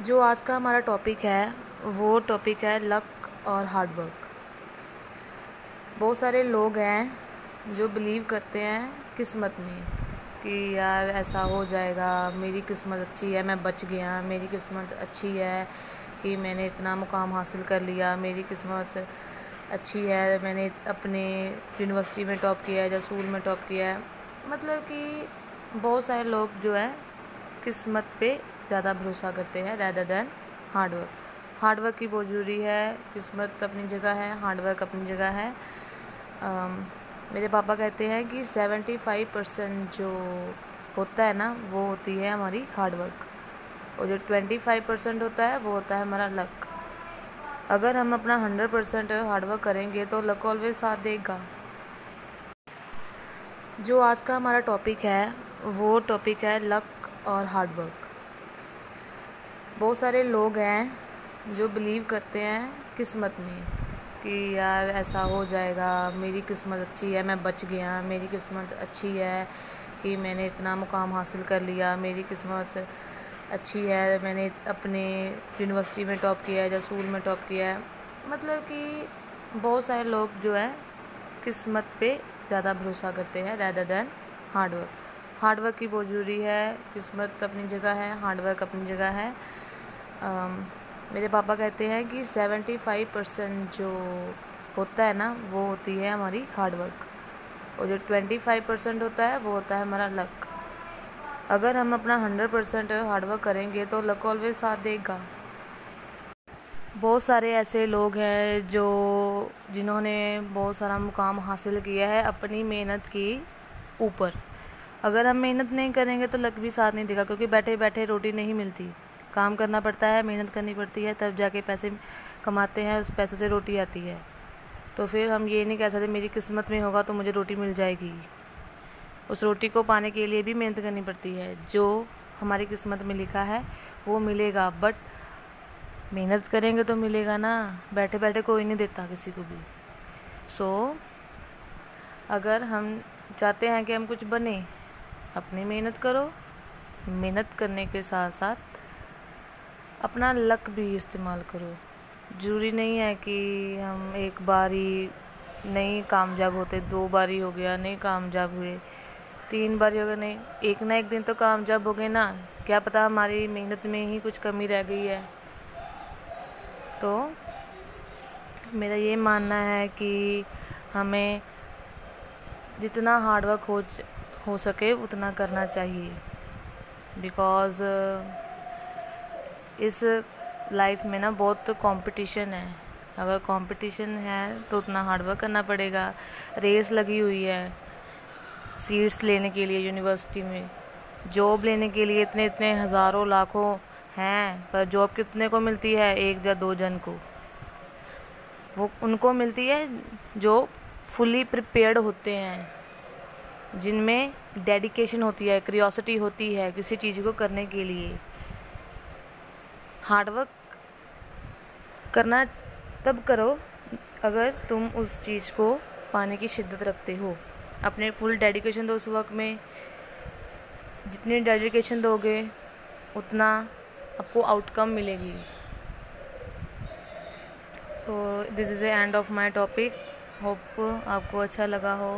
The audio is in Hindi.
जो आज का हमारा टॉपिक है, वो टॉपिक है लक और हार्ड वर्क बहुत सारे लोग हैं जो बिलीव करते हैं किस्मत में कि यार ऐसा हो जाएगा, मेरी किस्मत अच्छी है, मैं बच गया, मेरी किस्मत अच्छी है कि मैंने इतना मुकाम हासिल कर लिया, मेरी किस्मत अच्छी है, मैंने अपने यूनिवर्सिटी में टॉप किया है, या स्कूल में टॉप किया है. मतलब कि बहुत सारे लोग जो है किस्मत पे ज़्यादा भरोसा करते हैं rather than hard work hard work hard की बहुत ज़रूरी है किस्मत अपनी जगह है हार्डवर्क अपनी जगह है. Um, मेरे पापा कहते हैं कि सेवेंटी फाइव परसेंट जो होता है ना वो होती है हमारी हार्डवर्क और जो ट्वेंटी फाइव परसेंट होता है वो होता है हमारा लक अगर हम अपना हंड्रेड परसेंट हार्डवर्क करेंगे तो लक ऑलवेज साथ देगा. जो आज का हमारा टॉपिक है वो टॉपिक है लक और हार्डवर्क बहुत सारे लोग हैं जो बिलीव करते हैं किस्मत में कि यार ऐसा हो जाएगा, मेरी किस्मत अच्छी है, मैं बच गया, मेरी किस्मत अच्छी है कि मैंने इतना मुकाम हासिल कर लिया, मेरी किस्मत अच्छी है, मैंने अपने यूनिवर्सिटी में टॉप किया है या स्कूल में टॉप किया है। मतलब कि बहुत सारे लोग जो हैं किस्मत पे ज़्यादा भरोसा करते हैं rather than hard work hard work की बहुत ज़रूरी है। किस्मत अपनी जगह है, हार्डवर्क अपनी जगह है। मेरे पापा कहते हैं कि सेवेंटी फाइव परसेंट जो होता है ना, वो होती है हमारी हार्डवर्क। और जो ट्वेंटी फाइव परसेंट होता है, वो होता है हमारा लक। अगर हम अपना हंड्रेड परसेंट हार्डवर्क करेंगे तो लक ऑलवेज साथ देगा। बहुत सारे ऐसे लोग हैं, जो जिन्होंने बहुत सारा मुकाम हासिल किया है अपनी मेहनत की ऊपर। अगर हम मेहनत नहीं करेंगे तो लक भी साथ नहीं देगा क्योंकि बैठे बैठे रोटी नहीं मिलती। काम करना पड़ता है मेहनत करनी पड़ती है तब जाके पैसे कमाते हैं उस पैसों से रोटी आती है। तो फिर हम ये नहीं कह सकते मेरी किस्मत में होगा तो मुझे रोटी मिल जाएगी। उस रोटी को पाने के लिए भी मेहनत करनी पड़ती है। जो हमारी किस्मत में लिखा है वो मिलेगा। बट मेहनत करेंगे तो मिलेगा ना। बैठे बैठे कोई नहीं देता किसी को भी। सो so, अगर हम चाहते हैं कि हम कुछ बने अपनी मेहनत करो। मेहनत करने के साथ साथ अपना लक भी इस्तेमाल करो। ज़रूरी नहीं है कि हम एक बार ही नहीं कामयाब होते, दो बार ही हो गया, नहीं कामयाब हुए, तीन बार ही हो गया, नहीं, एक ना एक दिन तो कामयाब हो गए ना। क्या पता हमारी मेहनत में ही कुछ कमी रह गई है। तो मेरा ये मानना है कि हमें जितना हार्डवर्क हो हो सके उतना करना चाहिए। बिकॉज़ इस लाइफ में ना बहुत कंपटीशन है। अगर कंपटीशन है तो उतना हार्डवर्क करना पड़ेगा। रेस लगी हुई है सीट्स लेने के लिए यूनिवर्सिटी में। जॉब लेने के लिए इतने इतने हज़ारों लाखों हैं, पर जॉब कितने को मिलती है? एक या दो जन को। वो, उनको मिलती है जो फुली प्रिपेयर्ड होते हैं। जिनमें डेडिकेशन होती है क्रियोसिटी होती है किसी चीज़ को करने के लिए। हार्डवर्क करना तब करो अगर तुम उस चीज़ को पाने की शिद्दत रखते हो। अपने फुल डेडिकेशन दो उस वक्त में। जितनी डेडिकेशन दोगे, उतना आपको आउटकम मिलेगी। So this is a end of my topic hope आपको अच्छा लगा हो।